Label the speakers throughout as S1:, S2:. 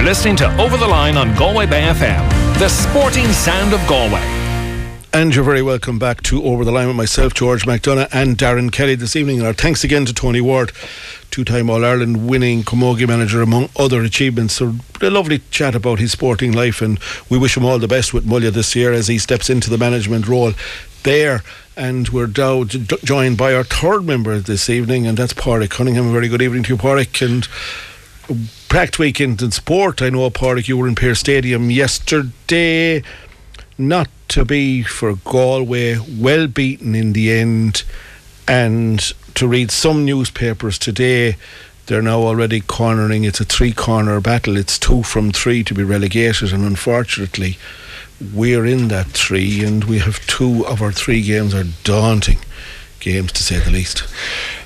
S1: You're listening to Over the Line on Galway Bay FM, the sporting sound of Galway.
S2: And you're very welcome back to Over the Line with myself, George McDonagh, and Darren Kelly this evening. And our thanks again to Tony Ward, two time All Ireland winning Camogie manager, among other achievements. So, a lovely chat about his sporting life, and we wish him all the best with Mulla this year as he steps into the management role there. And we're now joined by our third member this evening, and that's Padraic Cunningham. A very good evening to you, Pádraig. And packed weekend in sport. I know, Pádraig, you were in Pearse Stadium yesterday. Not to be for Galway, well beaten in the end. And to read some newspapers today, they're now already cornering. It's a three corner battle. It's two from three to be relegated. And unfortunately, we're in that three, and we have two of our three games are daunting games to say the least.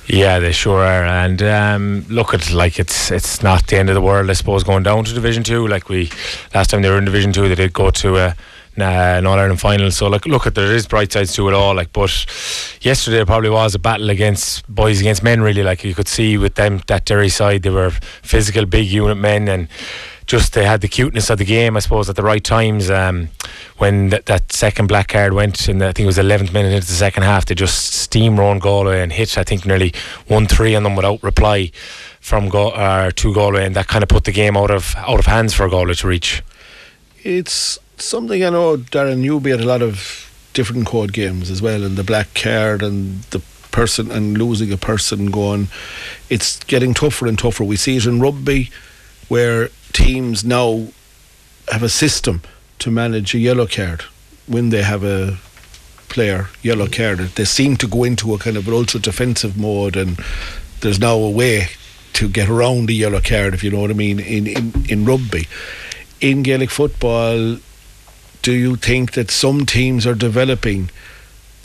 S3: Yeah, they sure are. And um, look at like it's it's not the end of the world, I suppose, going down to Division Two. Like we last time they were in Division Two, they did go to a an All Ireland final. So like, look at there is bright sides to it all. Like, but yesterday probably was a battle against boys against men. Really, like you could see with them that Derry side, they were physical, big unit men, and just they had the cuteness of the game, I suppose, at the right times. Um, when th- that second black card went, and I think it was 11th minute into the second half, they just steamrolled Galway and hit, I think, nearly 1 3 on them without reply from Go- uh, to Galway, and that kind of put the game out of out of hands for Galway to reach.
S2: It's something I know, Darren, you'll be at a lot of different code games as well, and the black card and the person and losing a person going. It's getting tougher and tougher. We see it in rugby where teams now have a system to manage a yellow card when they have a player yellow card. They seem to go into a kind of ultra defensive mode, and there's now a way to get around the yellow card, if you know what I mean, in, in, in rugby. In Gaelic football, do you think that some teams are developing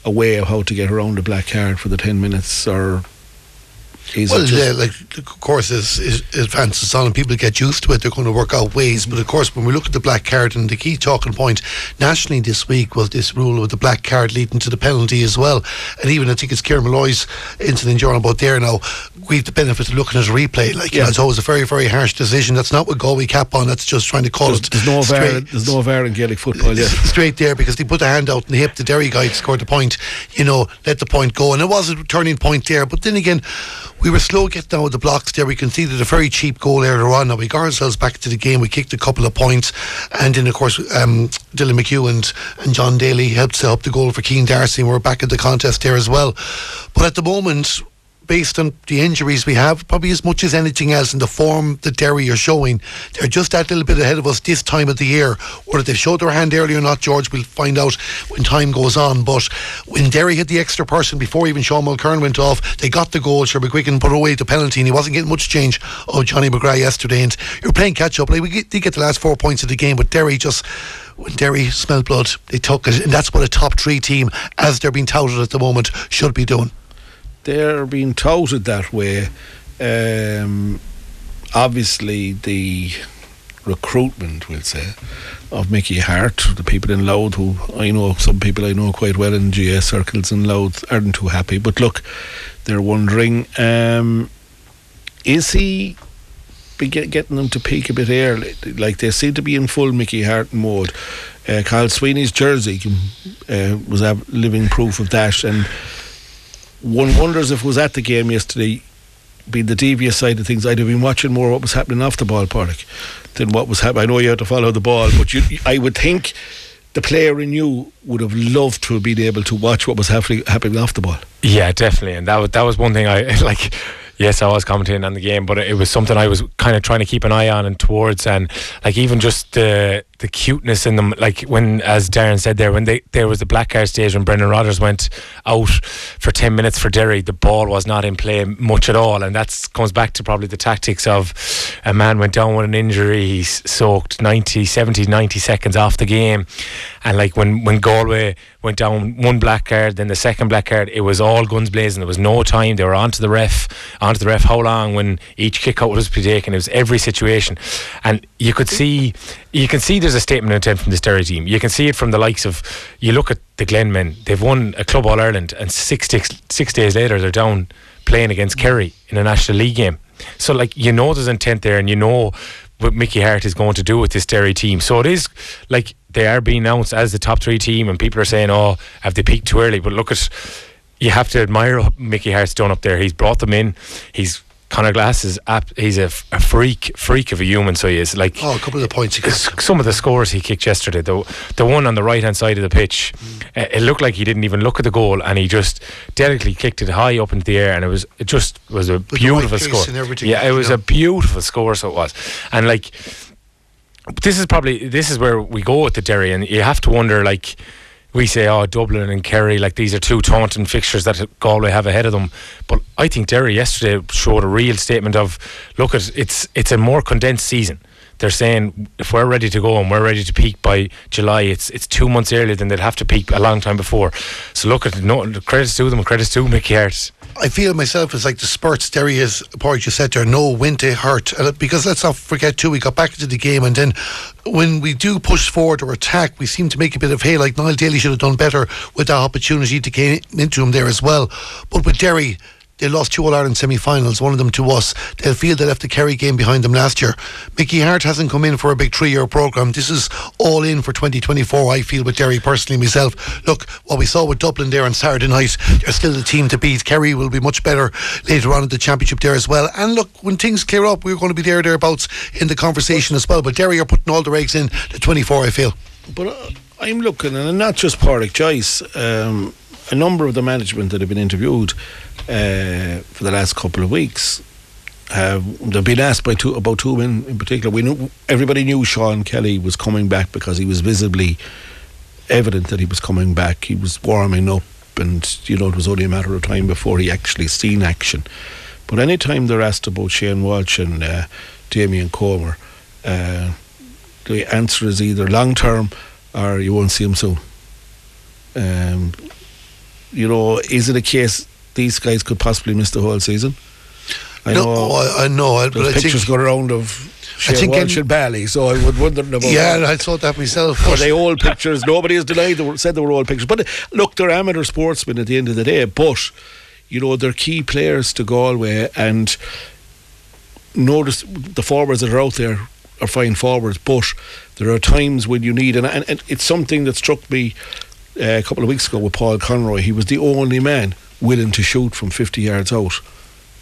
S2: a way of how to get around the black card for the 10 minutes or
S4: well, yeah, like of course, as, as advances on and people get used to it, they're going to work out ways. But of course, when we look at the black card, and the key talking point nationally this week was this rule with the black card leading to the penalty as well. And even I think it's Kieran Molloy's incident you're on about there now. We've the benefit of looking at a replay. Like yeah. you know, it's always a very very harsh decision. That's not what Galway cap on. That's just trying to call
S2: there's,
S4: it.
S2: There's no VAR. There's no VAR in Gaelic football. Yeah,
S4: straight there because they put the hand out and the hip. The Derry guy scored the point. You know, let the point go, and it was a turning point there. But then again we were slow getting down with the blocks there. We conceded a very cheap goal earlier on. Now we got ourselves back to the game. We kicked a couple of points, and then of course um, Dylan McHugh and, and John Daly helped set up the goal for Céin D'Arcy. And we're back at the contest there as well. But at the moment, based on the injuries we have, probably as much as anything else in the form that Derry are showing. They're just that little bit ahead of us this time of the year. Whether they showed their hand early or not, George, we'll find out when time goes on. But when Derry hit the extra person before even Sean Mulkerrin went off, they got the goal. Sure, McGuigan put away the penalty and he wasn't getting much change of Johnny McGrath yesterday. And you're playing catch up. Like we did get the last four points of the game, but Derry just when Derry smelled blood, they took it, and that's what a top three team, as they're being touted at the moment, should be doing
S2: they're being touted that way. Um, obviously, the recruitment, we'll say, of Mickey Harte, the people in Louth who I know, some people I know quite well in GS circles in Louth aren't too happy. But look, they're wondering, um, is he getting them to peak a bit early? Like they seem to be in full Mickey Harte mode. Uh, Carl Sweeney's jersey uh, was living proof of that, and one wonders if it was at the game yesterday, being the devious side of things, I'd have been watching more what was happening off the ball, Pádraig, than what was happening. I know you had to follow the ball, but you, I would think the player in you would have loved to have been able to watch what was happening happening off the ball.
S3: Yeah, definitely, and that was that was one thing I like. Yes, I was commenting on the game, but it was something I was kind of trying to keep an eye on and towards, and like even just the the cuteness in them. Like when, as Darren said there, when they there was the black card stage when Brendan Rogers went out for ten minutes for Derry, the ball was not in play much at all, and that comes back to probably the tactics of a man went down with an injury, he's soaked 90, 70, 90 seconds off the game, and like when when Galway went down one black card, then the second black card, it was all guns blazing. There was no time. They were onto the ref, onto the ref. How long when each kick out was to be taken? It was every situation, and you could see, you can see there's a statement of intent from the Derry team. You can see it from the likes of you look at the Glen men. They've won a club All Ireland, and six six days later they're down playing against Kerry in a National League game. So like you know there's intent there, and you know what Mickey Harte is going to do with this Derry team. So it is like they are being announced as the top three team, and people are saying, "Oh, have they peaked too early?" But look at you have to admire Mickey Harte's done up there. He's brought them in. He's Conor Glass is ap- he's a, f- a freak freak of a human. So he is like
S4: Oh, a couple of the points
S3: some of the scores he kicked yesterday. The the one on the right hand side of the pitch, uh, it looked like he didn't even look at the goal, and he just delicately kicked it high up into the air, and it was it just was a
S4: right
S3: beautiful
S4: pace
S3: score. Yeah, it was
S4: yeah.
S3: a beautiful score. So it was, and like this is probably this is where we go with the Derry, and you have to wonder like. We say, oh, Dublin and Kerry, like these are two taunting fixtures that Galway have ahead of them. But I think Derry yesterday showed a real statement of, look, it's it's a more condensed season. They're saying if we're ready to go and we're ready to peak by July, it's it's two months earlier than they'd have to peak a long time before. So look at no credits to them, credits to Mickey Harte.
S4: I feel myself it's like the spurts Derry is Porridge you said there no to hurt because let's not forget too we got back into the game and then when we do push forward or attack we seem to make a bit of hay like Niall Daly should have done better with that opportunity to get into him there as well. But with Derry they lost two All Ireland semi finals, one of them to us. They'll feel they left the Kerry game behind them last year. Mickey Harte hasn't come in for a big three year programme. This is all in for 2024, I feel, with Derry personally myself. Look, what we saw with Dublin there on Saturday night, they're still the team to beat. Kerry will be much better later on in the championship there as well. And look, when things clear up, we're going to be there, thereabouts in the conversation as well. But Derry are putting all their eggs in the 24, I feel.
S2: But uh, I'm looking, and not just Pádraic Joyce, um, a number of the management that have been interviewed uh, for the last couple of weeks. Have they've been asked by two about two men in particular. We knew everybody knew Sean Kelly was coming back because he was visibly evident that he was coming back. He was warming up, and you know it was only a matter of time before he actually seen action. But any time they're asked about Shane Walsh and uh, Damien Comer, uh, the answer is either long term or you won't see him soon. Um, you know, is it a case these guys could possibly miss the whole season? I
S4: no,
S2: know
S4: I, I know, but I
S2: pictures
S4: think.
S2: going around of Shane
S4: think
S2: Walsh
S4: in-
S2: and Bally, so I would wonder about
S4: Yeah,
S2: that.
S4: I thought that myself.
S2: Are they old pictures? Nobody has denied they were, said they were old pictures. But look, they're amateur sportsmen at the end of the day. But you know, they're key players to Galway, and notice the forwards that are out there are fine forwards. But there are times when you need, and, and, and it's something that struck me uh, a couple of weeks ago with Paul Conroy. He was the only man willing to shoot from 50 yards out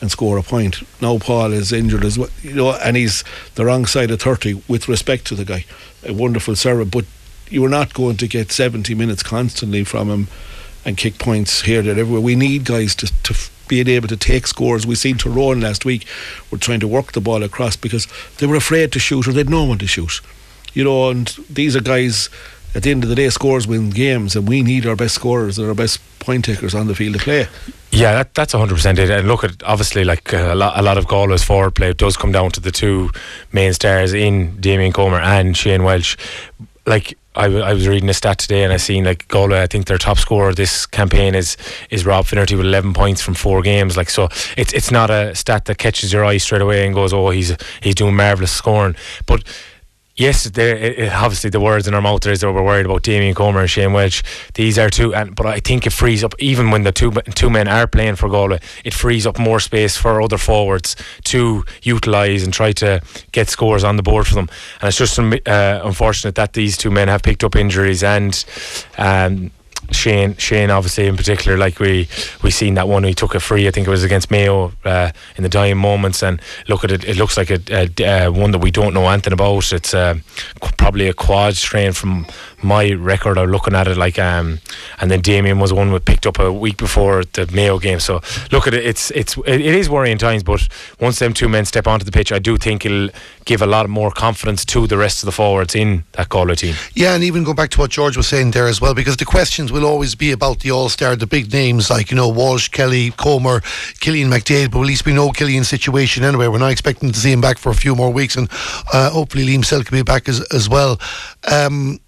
S2: and score a point. Now Paul is injured as well, you know, and he's the wrong side of 30 with respect to the guy. A wonderful server, but you're not going to get 70 minutes constantly from him and kick points here, there, everywhere. We need guys to, to being able to take scores. We seen Tyrone last week were trying to work the ball across because they were afraid to shoot or they'd no one to shoot. You know, and these are guys at the end of the day scores win games and we need our best scorers and our best point takers on the field of play.
S3: Yeah, that, that's 100% it. And look at obviously like uh, a lot, a lot of Galway's forward play does come down to the two main stars in Damien Comer and Shane Walsh. Like I, w- I was reading a stat today and I seen like Galway. I think their top scorer this campaign is is Rob Finnerty with 11 points from four games. Like so, it's it's not a stat that catches your eye straight away and goes, oh, he's he's doing marvelous scoring. But yes, there obviously the words in our mouth is that we're worried about Damien Comer and Shane Walsh. These are two, and but I think it frees up even when the two two men are playing for Galway, it frees up more space for other forwards to utilise and try to get scores on the board for them. And it's just um, uh, unfortunate that these two men have picked up injuries and. Um, Shane, Shane, obviously in particular, like we we seen that one. He took a free. I think it was against Mayo uh, in the dying moments. And look at it. It looks like a, a, uh one that we don't know anything about. It's uh, probably a quad strain from my record. of looking at it like. Um, and then Damien was one we picked up a week before the Mayo game. So look at it. It's it's it, is worrying times. But once them two men step onto the pitch, I do think it'll give a lot more confidence to the rest of the forwards in that Galway team.
S4: Yeah, and even go back to what George was saying there as well, because the questions will always be about the All Star, the big names like you know Walsh, Kelly, Comer, Cillian McDaid. But at least we know Cillian's situation anyway. We're not expecting to see him back for a few more weeks, and uh, hopefully Liam Silke can be back as as well. Um,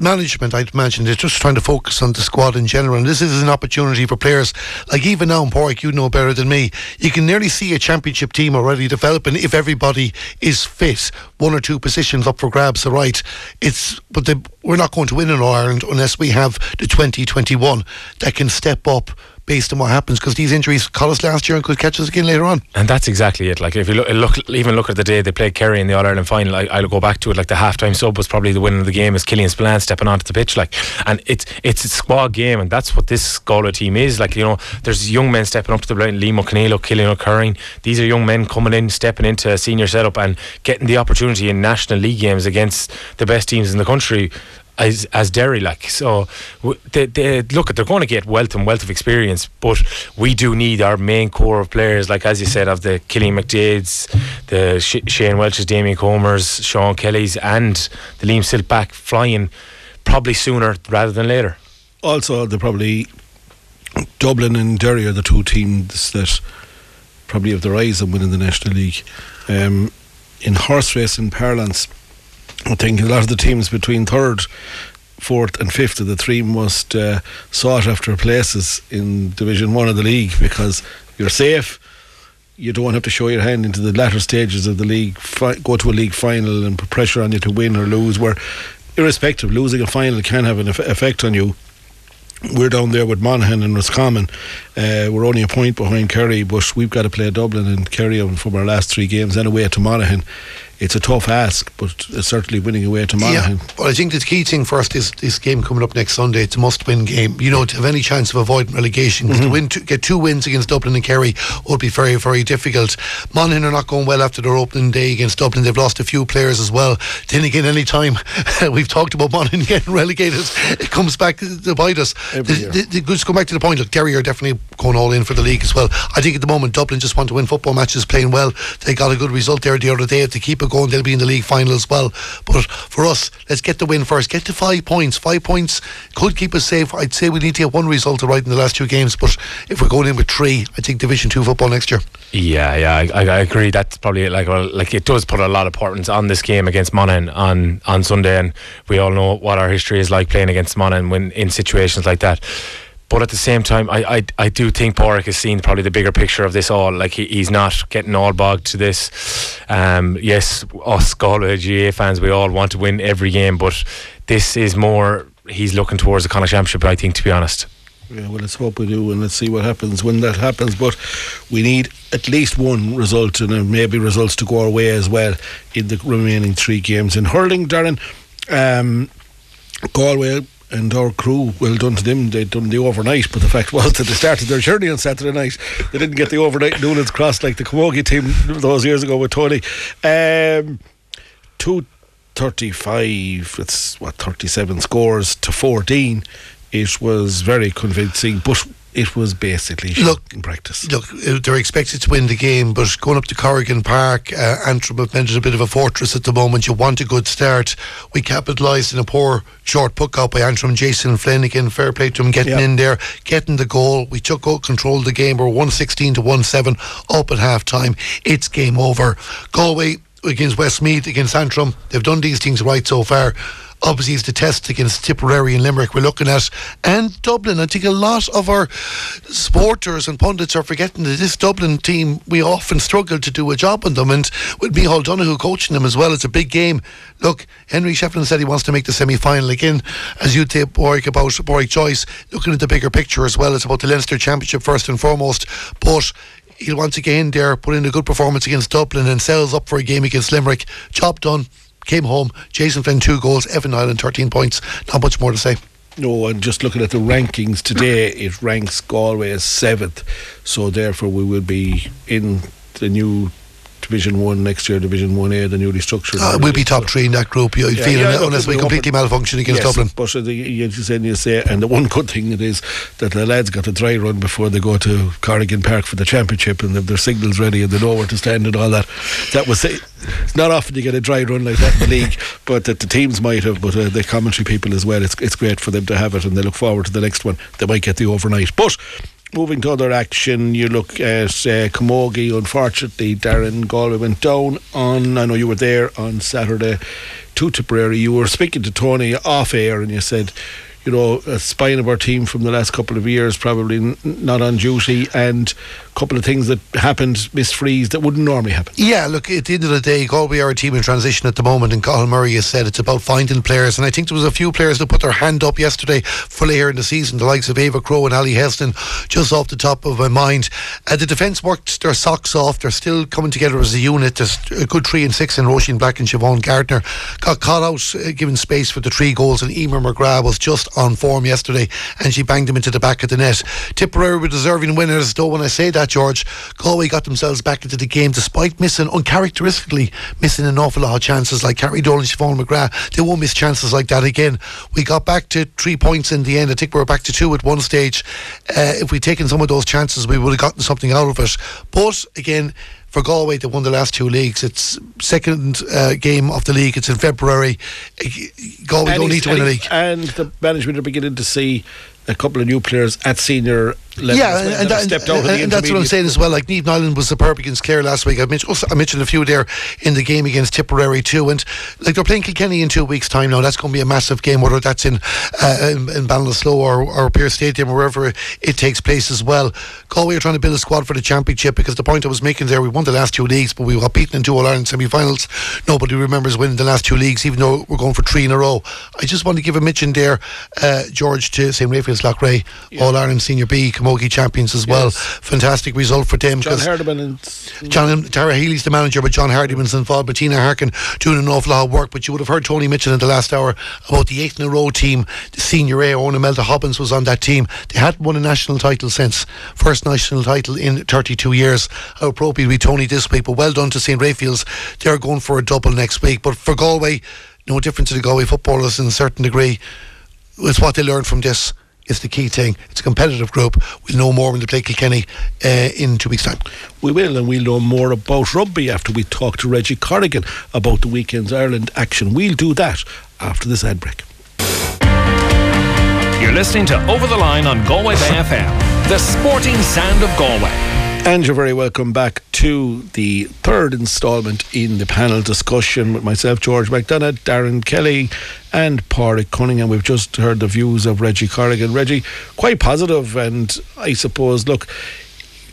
S4: management, I'd imagine, they're just trying to focus on the squad in general. And this is an opportunity for players like even now in Porrick, you know better than me. You can nearly see a championship team already developing if everybody is fit. One or two positions up for grabs, all right. It's but we're not going to win in Ireland unless we have the 2021 that can step up based on what happens because these injuries caught us last year and could catch us again later on.
S3: And that's exactly it. Like if you look, look even look at the day they played Kerry in the All Ireland final, I, I'll go back to it. Like the halftime sub was probably the winner of the game as Killian Spillane stepping onto the pitch. Like, and it's it's a squad game, and that's what this Galway team is. Like you know, there's young men stepping up to the plate. Liam O'Connell, Killian O'Curring. These are young men coming in, stepping into a senior setup, and getting the opportunity in national league games against the best teams in the country as as Derry like so they, they look at they're going to get wealth and wealth of experience but we do need our main core of players like as you said of the Cillian McDaid's the Sh- Shane Walsh's Damien Comers Sean Kelly's and the Liam Silke back flying probably sooner rather than later.
S2: Also the probably Dublin and Derry are the two teams that probably have the rise of winning the National League. Um, in horse racing parlance I think a lot of the teams between third, fourth, and fifth of the three most uh, sought after places in Division One of the league because you're safe. You don't have to show your hand into the latter stages of the league. Fi- go to a league final and put pressure on you to win or lose. Where, irrespective, losing a final can have an effect on you. We're down there with Monaghan and Roscommon. Uh, we're only a point behind Kerry, but we've got to play Dublin and Kerry from our last three games and away to Monaghan it's a tough ask, but certainly winning away to Monaghan.
S4: Yeah, but I think the key thing for us is this game coming up next Sunday. It's a must-win game. You know, to have any chance of avoiding relegation, mm-hmm. to win, to get two wins against Dublin and Kerry would be very, very difficult. Monaghan are not going well after their opening day against Dublin. They've lost a few players as well. Then again, any time we've talked about Monaghan getting relegated, it comes back to bite us.
S2: The,
S4: the, the, just go back to the point. Look, Kerry are definitely going all in for the league as well. I think at the moment Dublin just want to win football matches, playing well. They got a good result there the other day. If they keep it going, they'll be in the league final as well. But for us, let's get the win first. Get to five points. Five points could keep us safe. I'd say we need to get one result right in the last two games. But if we're going in with three, I think Division Two football next year.
S3: Yeah, yeah, I, I agree. That's probably like well, like it does put a lot of importance on this game against Monaghan on on Sunday, and we all know what our history is like playing against Monaghan when in situations like that. But at the same time, I, I, I do think Pádraig has seen probably the bigger picture of this all. Like he, he's not getting all bogged to this. Um, yes, us Galway GAA fans, we all want to win every game, but this is more. He's looking towards the Connacht Championship. I think, to be honest.
S2: Yeah, well, let's hope we do, and let's see what happens when that happens. But we need at least one result, and maybe results to go our way as well in the remaining three games. In hurling, Darren, um, Galway and our crew, well done to them. They'd done the overnight, but the fact was that they started their journey on Saturday night. They didn't get the overnight Newlands Cross like the Camogie team those years ago with Tony. Um, two thirty-five. It's what thirty-seven scores to fourteen. It was very convincing, but it was basically look in practice.
S4: Look, uh, they're expected to win the game, but going up to Corrigan Park, uh, Antrim have mentioned a bit of a fortress at the moment. You want a good start. We capitalised in a poor short puck out by Antrim. Jason Flanagan, fair play to him, getting yep. in there, getting the goal. We took control of the game. We're 116 to 1 7 up at half time. It's game over. Galway against Westmeath, against Antrim. They've done these things right so far obviously it's the test against Tipperary and Limerick. We're looking at and Dublin. I think a lot of our supporters and pundits are forgetting that this Dublin team we often struggle to do a job on them. And with Micheál Donoghue coaching them as well it's a big game. Look Henry Shefflin said he wants to make the semi-final again. As you take Pádraig about Pádraic Joyce looking at the bigger picture as well it's about the Leinster Championship first and foremost. But he'll once again there put in a good performance against Dublin and sells up for a game against Limerick. Job done came home. Jason Flynn, two goals. Evan Niland, 13 points. Not much more to say.
S2: No, and just looking at the rankings today, it ranks Galway as seventh. So therefore, we will be in the new Division One next year, Division One A, the newly structured.
S4: Uh, we'll be top three in that group. You yeah, feel yeah, unless we completely malfunction against
S2: yes,
S4: Dublin.
S2: But uh, the, you you say, and the one good thing it is that the lads got a dry run before they go to Corrigan Park for the championship, and their signals ready and they know where to stand and all that. That was it. it's not often you get a dry run like that in the league, but that the teams might have, but uh, the commentary people as well. It's it's great for them to have it, and they look forward to the next one. They might get the overnight, but Moving to other action, you look at uh, Camogie. Unfortunately, Darren Galway went down on. I know you were there on Saturday to Tipperary. You were speaking to Tony off air, and you said you know, a spine of our team from the last couple of years, probably n- not on duty, and a couple of things that happened, missed freeze that wouldn't normally happen.
S4: Yeah, look, at the end of the day, Galway are a team in transition at the moment, and Colin Murray has said it's about finding players. And I think there was a few players that put their hand up yesterday for later in the season, the likes of Ava Crow and Ali Heston, just off the top of my mind. Uh, the defence worked their socks off. They're still coming together as a unit. There's a good three and six in Roisin Black and Siobhan Gardner. Got caught out, uh, given space for the three goals, and Emer McGrath was just on form yesterday, and she banged him into the back of the net. Tipperary were deserving winners, though. When I say that, George, Galway got themselves back into the game despite missing, uncharacteristically missing an awful lot of chances. Like Carrie Dolan, Siobhan McGrath, they won't miss chances like that again. We got back to three points in the end. I think we were back to two at one stage. Uh, if we'd taken some of those chances, we would have gotten something out of it. But again, for Galway, they won the last two leagues. It's second uh, game of the league. It's in February. Galway
S2: And
S4: don't need to win a league.
S2: And the management are beginning to see a couple of new players at senior
S4: Yeah,
S2: well
S4: and,
S2: that stepped out
S4: and, and that's what I'm saying as well. Like Neve Nyland was superb against Clare last week. I mentioned, I mentioned a few there in the game against Tipperary too. And like they're playing Kilkenny in two weeks' time now. That's going to be a massive game, whether that's in uh, in, in Ballinasloe or, or Pearse Stadium or wherever it takes place as well. Galway are trying to build a squad for the championship because the point I was making there, we won the last two leagues, but we got beaten in two All Ireland semi-finals. Nobody remembers winning the last two leagues, even though we're going for three in a row. I just want to give a mention there, uh, George, to St Raphael's Loughrea, All Ireland Senior B, Camogie champions as well.
S2: Yes.
S4: Fantastic result for them.
S2: John Hardiman and
S4: John Tara Healy's the manager, but John Hardiman's involved. Bettina Harkin doing an awful lot of work. But you would have heard Tony Mitchell in the last hour about the eighth in a row team, the senior A. Owen Melda Hobbins was on that team. They hadn't won a national title since first national title in 32 years. How appropriate we Tony this week, but well done to St Raphael's. They're going for a double next week. But for Galway, no different to the Galway footballers in a certain degree. It's what they learned from this. Is the key thing. It's a competitive group. We'll know more when they play Kilkenny uh, in two weeks' time.
S2: we will, and we'll know more about rugby after we talk to Reggie Corrigan about the weekend's Ireland action. We'll do that after this ad break.
S1: You're listening to Over the Line on Galway Bay FM, the sporting sound of Galway.
S2: And you're very welcome back to the third instalment in the panel discussion with myself, George McDonagh, Darren Kelly, and Padraic Cunningham. We've just heard the views of Reggie Corrigan. Reggie, quite positive, and I suppose, look,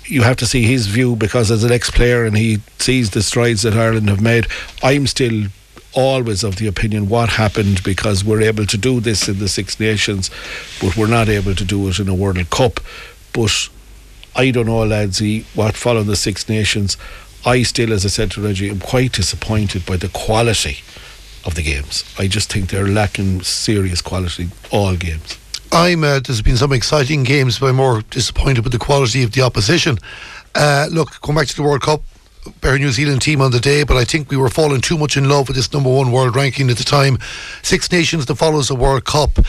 S2: you have to see his view because as an ex-player and he sees the strides that Ireland have made. I'm still always of the opinion what happened because we're able to do this in the Six Nations, but we're not able to do it in a World Cup. But I don't know, lads, what followed the Six Nations. I still, as I said to Reggie, am quite disappointed by the quality of the games. I just think they're lacking serious quality all games.
S4: I'm. Uh, there's been some exciting games, but I'm more disappointed with the quality of the opposition. Uh, look, going back to the World Cup, bear New Zealand team on the day, but I think we were falling too much in love with this number one world ranking at the time. Six Nations that follows the World Cup.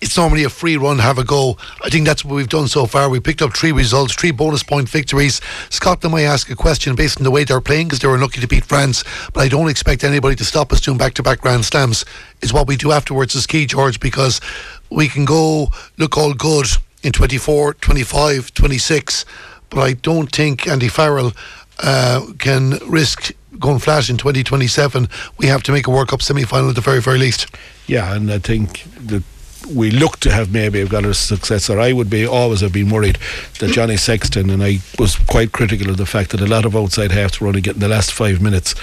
S4: It's normally a free run, have a go. I think that's what we've done so far. We picked up three results, three bonus point victories. Scotland might ask a question based on the way they're playing because they were lucky to beat France, but I don't expect anybody to stop us doing back to back Grand Slams. Is what we do afterwards is key, George, because we can go look all good in 24, 25, 26, but I don't think Andy Farrell uh, can risk going flat in 2027. We have to make a World Cup semi final at the very, very least.
S2: Yeah, and I think that we look to have maybe have got a successor. I would be always have been worried that Johnny Sexton, and I was quite critical of the fact that a lot of outside halves were only getting the last five minutes.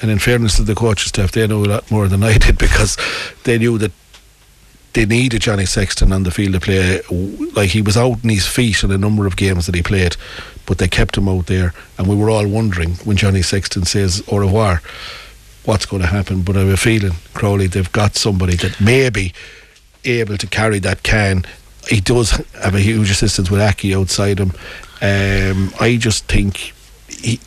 S2: And in fairness to the coaching staff, they know a lot more than I did because they knew that they needed Johnny Sexton on the field to play. Like he was out on his feet in a number of games that he played, but they kept him out there, and we were all wondering when Johnny Sexton says au revoir, what's going to happen. But I have a feeling Crowley they've got somebody that maybe able to carry that can. He does have a huge assistance with Aki outside him. Um, I just think he.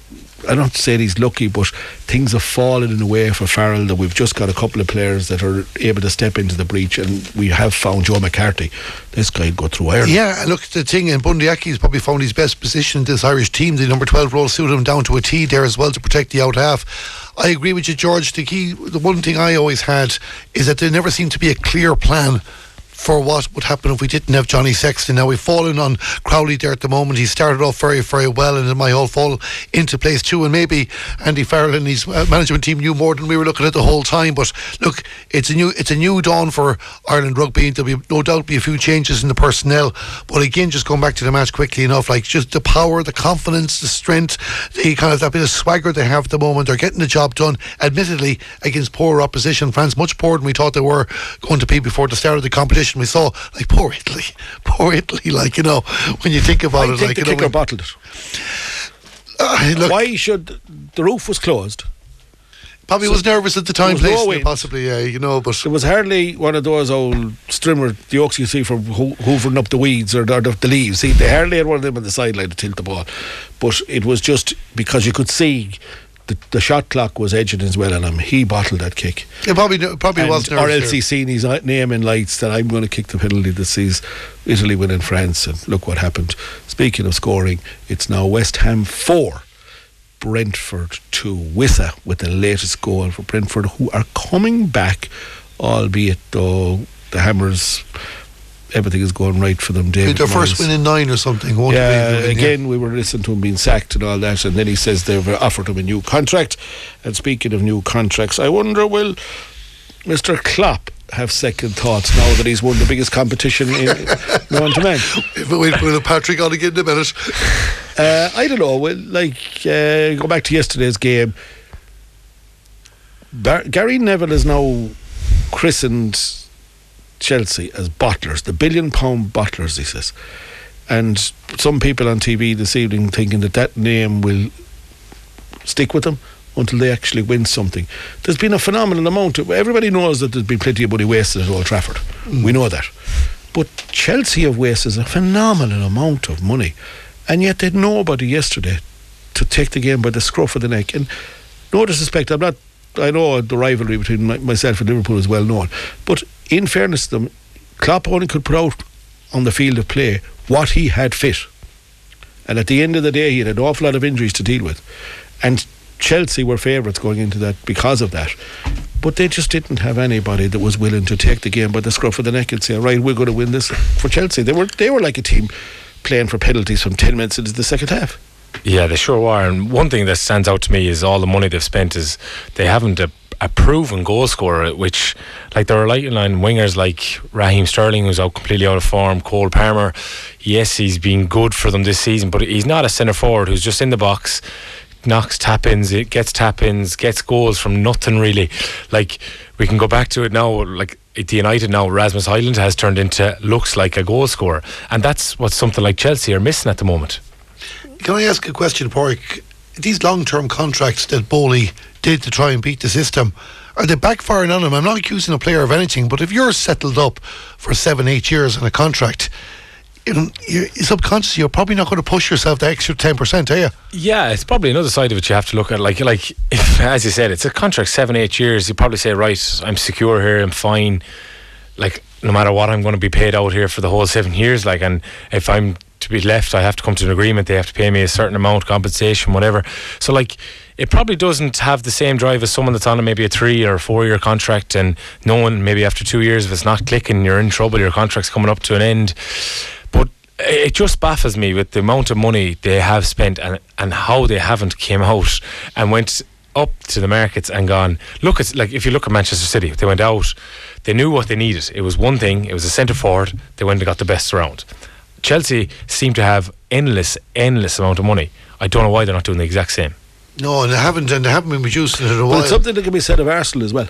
S2: I don't say he's lucky, but things have fallen in a way for Farrell that we've just got a couple of players that are able to step into the breach, and we have found Joe McCarthy. This guy go through Ireland.
S4: Yeah, look, the thing, and Bundee Aki's probably found his best position in this Irish team. The number 12 role suited him down to a T there as well to protect the out half. I agree with you, George. The key, the one thing I always had is that there never seemed to be a clear plan for what would happen if we didn't have Johnny Sexton. Now we've fallen on Crowley there at the moment. He started off very, very well, and it might all fall into place too. And maybe Andy Farrell and his uh, management team knew more than we were looking at the whole time. But look, it's a new it's a new dawn for Ireland rugby. There'll be no doubt be a few changes in the personnel. But again, just going back to the match quickly enough, like just the power, the confidence, the strength, the kind of that bit of swagger they have at the moment. They're getting the job done. Admittedly, against poor opposition, France much poorer than we thought they were going to be before the start of the competition. We saw like poor Italy, poor Italy. Like you know, when you think about
S2: I
S4: it,
S2: think
S4: like
S2: the
S4: you know,
S2: kicker
S4: when-
S2: bottled it.
S4: uh, look,
S2: Why should the roof was closed?
S4: probably was nervous at the time,
S2: no
S4: placing it,
S2: wind.
S4: possibly, yeah, you know, but
S2: it was hardly one of those old strimmer the oaks you see for ho- hoovering up the weeds or the, or the, the leaves. See, they hardly had one of them on the sideline to tilt the ball, but it was just because you could see the, the shot clock was edging as well on him. He bottled that kick.
S4: it probably probably
S2: And-
S4: was
S2: or else he's seen his uh, name in lights that I'm going to kick the penalty that sees Italy win in France. And look what happened. Speaking of scoring, it's now West Ham 4, Brentford 2. Wissa with the latest goal for Brentford, who are coming back, albeit though the Hammers, everything is going right for them. David
S4: their first win in nine or something.
S2: Yeah,
S4: be?
S2: again, we were listening to him being sacked and all that, and then he says they've offered him a new contract. And speaking of new contracts, I wonder will Mr. Klopp have second thoughts now that he's won the biggest competition in known to man?
S4: If we wait for Patrick on again in a minute.
S2: Uh, I don't know. Well, like uh, go back to yesterday's game. Bar- Gary Neville is now christened Chelsea as bottlers, the billion pound bottlers. He says, and some people on TV this evening thinking that that name will stick with them until they actually win something. There's been a phenomenal amount. Of, everybody knows that there's been plenty of money wasted at Old Trafford. We mm. know that. But Chelsea have wasted a phenomenal amount of money, and yet they had nobody yesterday to take the game by the scruff of the neck. And no disrespect, I'm not. I know the rivalry between my, myself and Liverpool is well known, but in fairness to them, Klopp only could put out on the field of play what he had fit. And at the end of the day, he had an awful lot of injuries to deal with. And Chelsea were favourites going into that because of that. But they just didn't have anybody that was willing to take the game by the scruff of the neck and say, right, we're going to win this for Chelsea. They were they were like a team playing for penalties from 10 minutes into the second half.
S3: Yeah, they sure are. And one thing that stands out to me is all the money they've spent is they haven't a, a proven goal scorer, which, like, there are light line wingers like Raheem Sterling, who's out completely out of form, Cole Palmer. Yes, he's been good for them this season, but he's not a centre forward who's just in the box, knocks tap ins, it gets tap ins, gets goals from nothing really. Like, we can go back to it now, like, at the United now, Rasmus Højlund has turned into looks like a goal scorer, and that's what something like Chelsea are missing at the moment.
S4: Can I ask a question, Pork? These long-term contracts that Boehly did to try and beat the system, are they backfiring on him? I'm not accusing a player of anything, but if you're settled up for seven, eight years on a contract, you subconsciously you're probably not going to push yourself the extra ten percent, are you?
S3: Yeah, it's probably another side of it you have to look at. Like, like if, as you said, it's a contract seven, eight years. You probably say, right, I'm secure here, I'm fine. Like, no matter what, I'm going to be paid out here for the whole seven years. Like, and if I'm to be left, I have to come to an agreement. They have to pay me a certain amount, compensation, whatever. So, like, it probably doesn't have the same drive as someone that's on maybe a three or four year contract, and knowing maybe after two years, if it's not clicking, you're in trouble. Your contract's coming up to an end. But it just baffles me with the amount of money they have spent and and how they haven't came out and went up to the markets and gone look it's like if you look at Manchester City they went out they knew what they needed it was one thing it was a centre forward they went and got the best around Chelsea seem to have endless endless amount of money I don't know why they're not doing the exact same
S4: No, and they haven't, and they haven't been reducing it in a
S2: But
S4: while.
S2: it's something that can be said of Arsenal as well.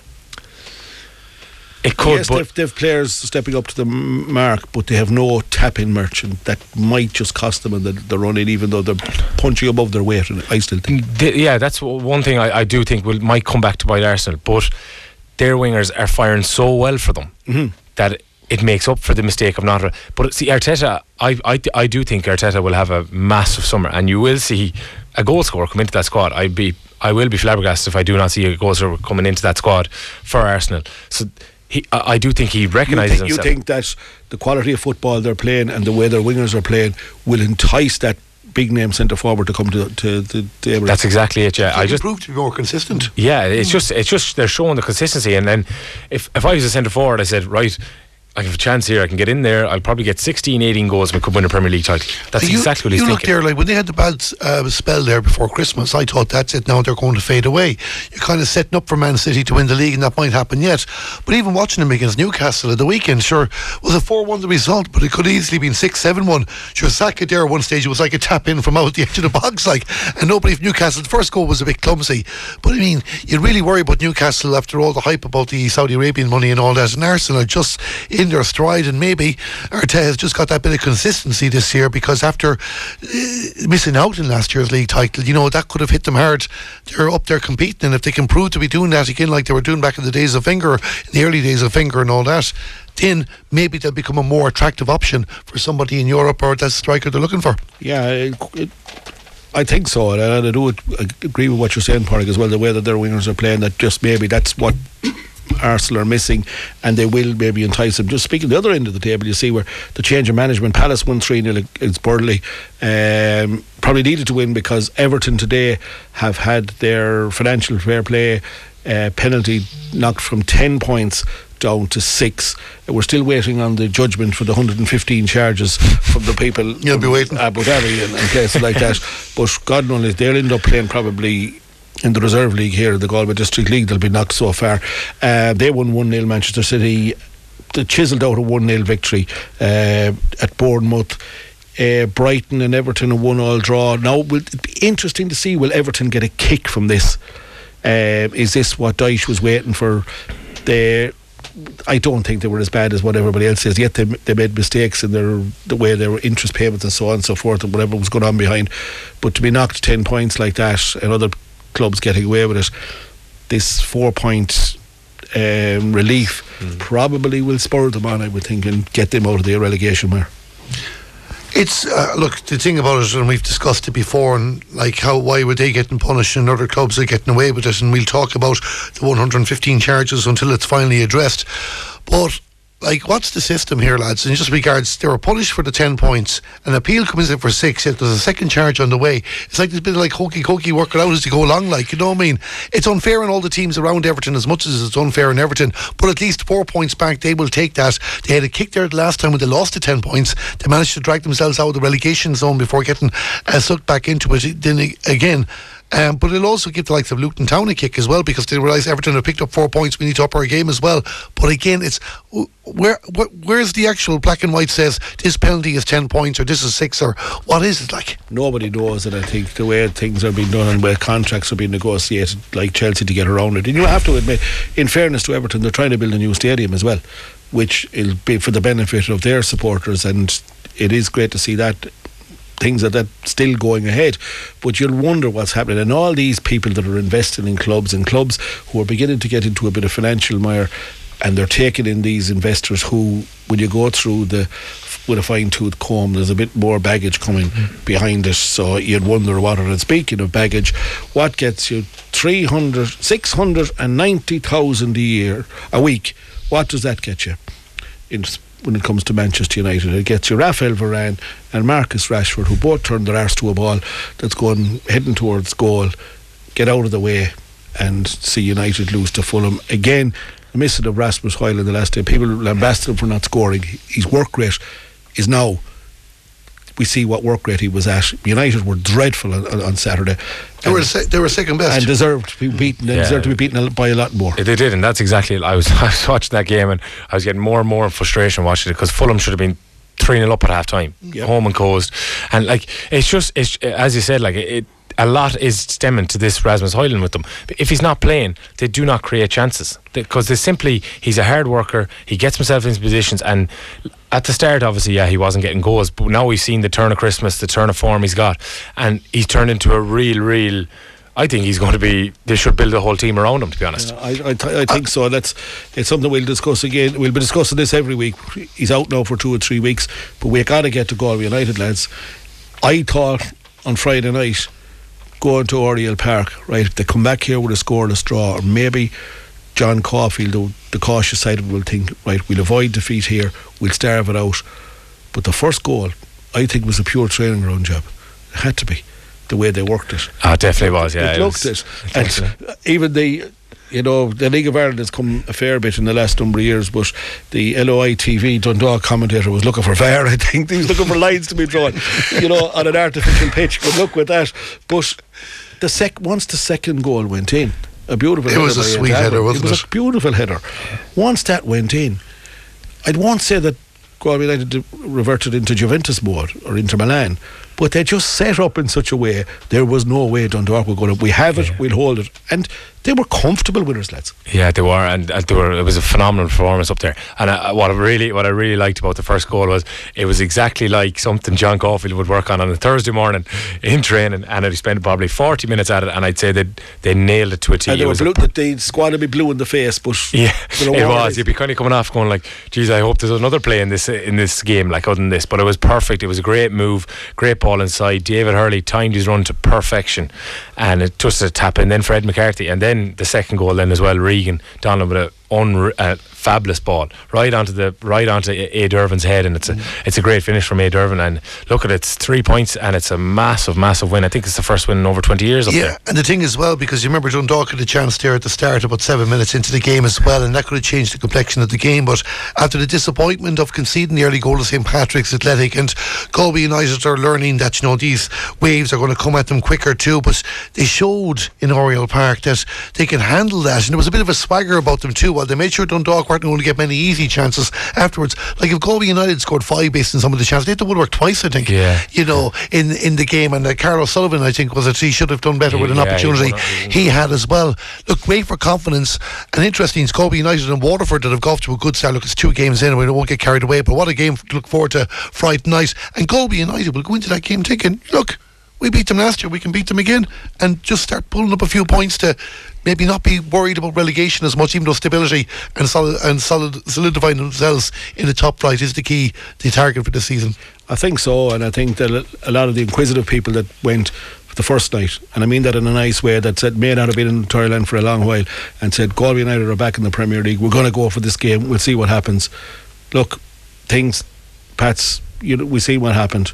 S3: it could
S2: yes,
S3: but
S2: they've, they've players stepping up to the mark, but they have no tap-in merchant that might just cost them in the, the run-in, even though they're punching above their weight. And I still think
S3: Th- yeah, that's one thing I, I do think will might come back to bite Arsenal. But their wingers are firing so well for them mm-hmm. that it makes up for the mistake of not. But see, Arteta, I, I I do think Arteta will have a massive summer, and you will see a goal scorer come into that squad. I'd be I will be flabbergasted if I do not see a goal scorer coming into that squad for Arsenal. So. He, I I do think he
S2: you
S3: recognises
S2: think, you think that the quality of football they're playing and the way their wingers are playing will entice that big name centre forward to come to to, to, to Emirates.
S3: That's exactly it. Yeah, I just
S4: proved to be more consistent.
S3: Yeah, it's just it's just they're showing the consistency. And then if if I was a centre forward, I said right, I have a chance here. I can get in there. I'll probably get 16, 18 goals and we could win a Premier League title. That's
S4: you,
S3: exactly what he's
S4: you
S3: thinking.
S4: look there like when they had the bad uh, spell there before Christmas. I thought that's it. Now they're going to fade away. You're kind of setting up for Man City to win the league, and that might happen yet. But even watching them against Newcastle at the weekend, sure was a four-one the result, but it could easily been six, seven-one. Sure, Saka there at one stage it was like a tap in from out the edge of the box, like, and nobody from Newcastle. The first goal was a bit clumsy, but I mean, you really worry about Newcastle after all the hype about the Saudi Arabian money and all that, and Arsenal just in their stride, and maybe Arteta has just got that bit of consistency this year because after uh, missing out in last year's league title, you know that could have hit them hard. They're up there competing, and if they can prove to be doing that again, like they were doing back in the days of Wenger, in the early days of Wenger and all that, then maybe they'll become a more attractive option for somebody in Europe or that striker they're looking for.
S2: Yeah, it, it, I think so, and I, do agree with what you're saying, Park, as well. The way that their wingers are playing, that just maybe that's what Arsenal are missing, and they will maybe entice them. Just speaking the other end of the table, you see where the change of management. Palace won three 0 against Burnley. Um, probably needed to win because Everton today have had their financial fair play uh, penalty knocked from ten points down to six. We're still waiting on the judgment for the 115 charges from the people.
S4: You'll be waiting.
S2: Abu Dhabi and, and places like that. But God knows they'll end up playing probably in the reserve league here, the Galway District League. They'll be knocked so far. Uh, they won 1 0 Manchester City. They chiselled out a 1 0 victory uh, at Bournemouth. Uh, Brighton and Everton a one all draw. Now, will it be interesting to see will Everton get a kick from this? Uh, is this what Dyche was waiting for? They, I don't think they were as bad as what everybody else says. Yet they, they made mistakes in their the way their interest payments and so on and so forth and whatever was going on behind. But to be knocked ten points like that and other clubs getting away with it, this four point um, relief probably will spur them on. I would think and get them out of the relegation mire.
S4: It's uh, look the thing about it, and we've discussed it before, and like how why were they getting punished and other clubs are getting away with it, and we'll talk about the 115 charges until it's finally addressed. But like, what's the system here, lads? In just regards, they were punished for the 10 points. An appeal comes in for six. If there's a second charge on the way. It's like there's of like hokey cokey work it out as you go along. Like, you know what I mean? It's unfair on all the teams around Everton as much as it's unfair in Everton. But at least four points back, they will take that. They had a kick there the last time when they lost the 10 points. They managed to drag themselves out of the relegation zone before getting uh, sucked back into it. Then again, um, but it'll also give the likes of Luton Town a kick as well because they realise Everton have picked up four points. We need to up our game as well. But again, it's where, where where's the actual black and white says this penalty is ten points or this is six or what is it like?
S2: Nobody knows it. I think the way things are being done and where contracts are being negotiated, like Chelsea, to get around it. And you have to admit, in fairness to Everton, they're trying to build a new stadium as well, which will be for the benefit of their supporters. And it is great to see that things are that still going ahead. But you'll wonder what's happening. And all these people that are investing in clubs and clubs who are beginning to get into a bit of financial mire and they're taking in these investors who, when you go through the with a fine tooth comb, there's a bit more baggage coming mm. behind it. So you'd wonder what is. Speaking of baggage, what gets you 300, 690,000 a year, a week? What does that get you? In, when it comes to Manchester United. It gets you Rafael Varane and Marcus Rashford, who both turn their arse to a ball that's going heading towards goal. Get out of the way and see United lose to Fulham again. The missing of Rasmus Hoyle in the last day. People lambasted him for not scoring. His work rate is now. We see what work rate he was at. United were dreadful on, on Saturday.
S4: They were se- they were second best
S2: and deserved to be beaten. They
S3: Yeah.
S2: deserved to be beaten by a lot more.
S3: They did, and that's exactly. I was I was watching that game, and I was getting more and more frustration watching it because Fulham should have been three 0 up at half time,
S2: Yep.
S3: home and caused, and like it's just it's as you said, like it. A lot is stemming to this Rasmus Højlund with them. If he's not playing, they do not create chances because they simply he's a hard worker. He gets himself into positions, and at the start, obviously, yeah, he wasn't getting goals, but now we've seen the turn of Christmas, the turn of form he's got, and he's turned into a real, real. I think he's going to be. They should build a whole team around him. To be honest.
S2: I, I, th- I think so. That's it's something we'll discuss again. We'll be discussing this every week. He's out now for two or three weeks, but we got to get to Galway United, lads. I thought on Friday night going to Oriel Park, right? If they come back here with a scoreless draw, or maybe John Caulfield, the, the cautious side of it, will think, right, we'll avoid defeat here, we'll starve it out. But the first goal, I think, was a pure training ground job. It had to be the way they worked it
S3: Ah, it definitely was. Yeah,
S2: it
S3: it
S2: looked
S3: was-
S2: it. And even the you know, the League of Ireland has come a fair bit in the last number of years, but the LOI TV Dundalk commentator was looking for VAR, I think. He was looking for lines to be drawn, you know, on an artificial pitch. Good luck with that. But the sec once the second goal went in, a beautiful
S4: It was a sweet header, wasn't
S2: it? was
S4: it?
S2: a beautiful header. Once that went in, I won't say that Galway United reverted into Juventus mode or Inter Milan, but they just set up in such a way there was no way Dundalk were going to. We have it, we'll hold it, and they were comfortable winners, lads.
S3: Yeah, they were, and, and they were. It was a phenomenal performance up there. And uh, what I really, what I really liked about the first goal was it was exactly like something John Caulfield would work on on a Thursday morning in training, and he spent probably forty minutes at it. And I'd say that they nailed it to a T.
S2: And they
S3: It
S2: were blue, that the squad would be blue in the face, but
S3: Yeah, it was. You'd be kind of coming off going like, "Geez, I hope there's another play in this in this game like other than this." But it was perfect. It was a great move, great ball inside. David Hurley timed his run to perfection, and it just a tap in. Then Fred McCarthy, and then the second goal then as well. Regan Donald with a unre- uh, fabulous ball right onto the right onto Aodh Dervin's head, and it's a it's a great finish from Aodh Dervin. And look at it, it's three points, and it's a massive, massive win. I think it's the first win in over twenty years up
S4: Yeah,
S3: there.
S4: and the thing as well, because you remember Dundalk had a chance there at the start, about seven minutes into the game as well, and that could have changed the complexion of the game. But after the disappointment of conceding the early goal to St Patrick's Athletic, and Galway United are learning that you know these waves are going to come at them quicker too. But they showed in Oriel Park that they can handle that, and there was a bit of a swagger about them too. While they made sure Dundalk weren't going to get many easy chances afterwards. Like if Galway United scored five based on some of the chances, they had to woodwork twice, I think.
S3: Yeah.
S4: You know, in in the game, and uh, Carlos Sullivan, I think, was it? He should have done better with an
S3: Yeah,
S4: opportunity
S3: he
S4: he had as well. Look, great for confidence. And interesting, it's Galway United and Waterford that have got off to a good start. Look, it's two games in, and we won't get carried away. But what a game to look forward to Friday night. And Galway United will go into that game thinking, look, we beat them last year, we can beat them again, and just start pulling up a few points to maybe not be worried about relegation as much, even though stability and solid and solid solidifying themselves in the top flight is the key, the target for this season.
S2: I think so, and I think that a- lot of the inquisitive people that went the first night, and I mean that in a nice way, that said may not have been in Terryland for a long while, and said Galway United are back in the Premier League. We're going to go for this game. We'll see what happens. Look, things, Pats. You know, we see what happened.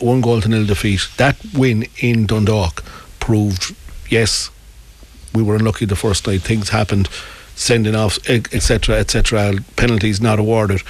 S2: One goal to nil defeat. That win in Dundalk proved yes, we were unlucky the first night. Things happened, sending off, etc., etc. Penalties not awarded.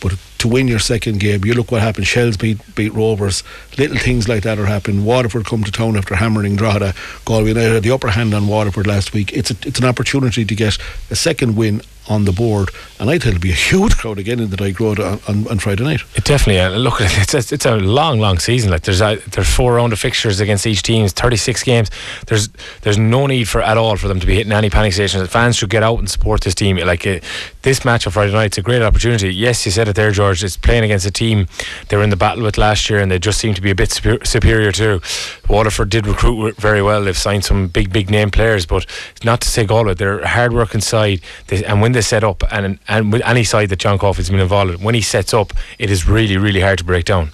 S2: But to win your second game, you look what happened. Shels beat beat Rovers. Little things like that are happening. Waterford come to town after hammering Drogheda. Galway United had the upper hand on Waterford last week. It's a, it's an opportunity to get a second win on the board, and I think it'll be a huge crowd again in the Road on, on, on Friday night.
S3: It definitely. Uh, look, it's a, it's a long, long season. Like there's a, there's four round of fixtures against each team. It's 36 games. There's there's no need for at all for them to be hitting any panic stations. The fans should get out and support this team. Like uh, this match on Friday night, it's a great opportunity. Yes, you said it there, George. It's playing against a team they were in the battle with last year, and they just seem to be a bit super, superior too. Waterford did recruit very well. They've signed some big, big name players, but not to say Galway. They're a hard working side, they, and when they set up, and and with any side that John Caulfield's been involved in, when he sets up, it is really, really hard to break down.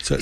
S2: So,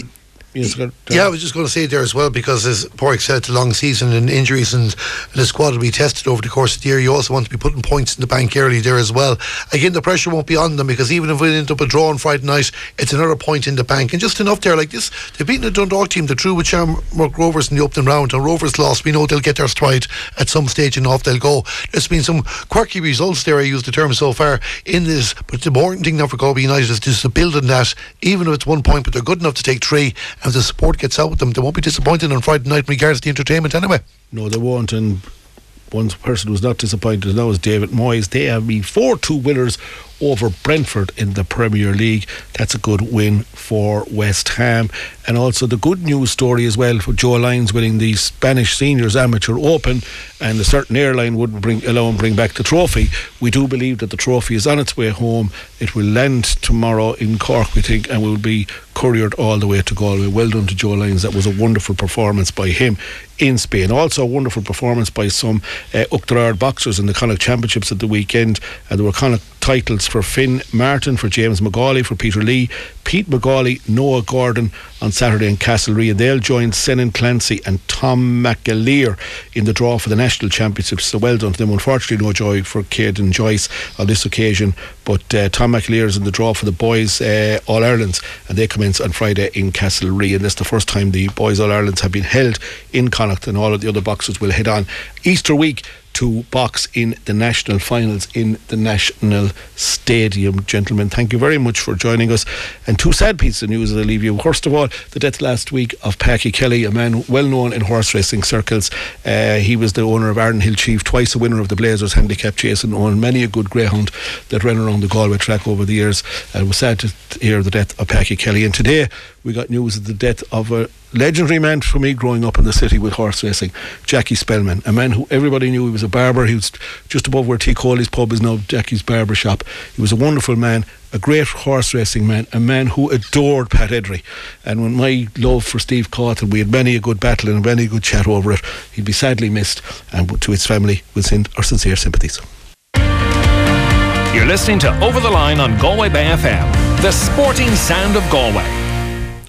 S2: go- uh,
S4: Yeah, I was just going to say there as well because, as Padraic said, a long season and injuries and, and the squad will be tested over the course of the year. You also want to be putting points in the bank early there as well. Again, the pressure won't be on them because even if we end up a draw on Friday night, it's another point in the bank and just enough there. Like this, they've beaten a Dundalk team the true with Shamrock Rovers in the opening round. And Rovers lost. We know they'll get their stride at some stage and off they'll go. There's been some quirky results there. I used the term so far in this, but the important thing now for Galway United is just to build on that. Even if it's one point, but they're good enough to take three. And the support gets out with them, they won't be disappointed on Friday night in regards to the entertainment anyway.
S2: No, they won't. And one person who's not disappointed now is David Moyes. They have been 4 2 winners over Brentford in the Premier League. That's a good win for West Ham. And also the good news story as well for Joe Lyons winning the Spanish Seniors Amateur Open and a certain airline wouldn't bring allow him bring back the trophy. We do believe that the trophy is on its way home. It will land tomorrow in Cork, we think, and will be couriered all the way to Galway. Well done to Joe Lyons. That was a wonderful performance by him in Spain. Also, a wonderful performance by some uh, boxers in the Connacht Championships at the weekend. Uh, there were Connacht titles for Finn Martin, for James McGauley, for Peter Lee, Pete McGauley, Noah Gordon on Saturday in Castlerea. They'll join Senan Clancy and Tom McAleer in the draw for the National Championships. So well done to them. Unfortunately, no joy for Caden Joyce on this occasion, but uh, Tom McAleer is in the draw for the boys uh, All Irelands, and they commence on Friday in Castlerea. And this is the first time the boys All Irelands have been held in Connacht, and all of the other boxers will head on. Easter week, to box in the national finals in the National Stadium. Gentlemen, thank you very much for joining us. And two sad pieces of news that I'll leave you. First of all, the death last week of Packy Kelly, a man well known in horse racing circles. Uh, he was the owner of Arden Ironhill Chief, twice a winner of the Blazers handicap chase, and owned many a good greyhound that ran around the Galway track over the years. And it was sad to hear the death of Packy Kelly. And today we got news of the death of a legendary man for me growing up in the city with horse racing, Jackie Spellman, a man who everybody knew he was a barber. He was just above where Tigh Coilí's pub is now, Jackie's barber shop. He was a wonderful man, a great horse racing man, a man who adored Pat Eddery. And when my love for Steve Cauthen, we had many a good battle and many a good chat over it, he'd be sadly missed. And to his family, we send our sincere sympathies.
S1: You're listening to Over the Line on Galway Bay FM, the sporting sound of Galway.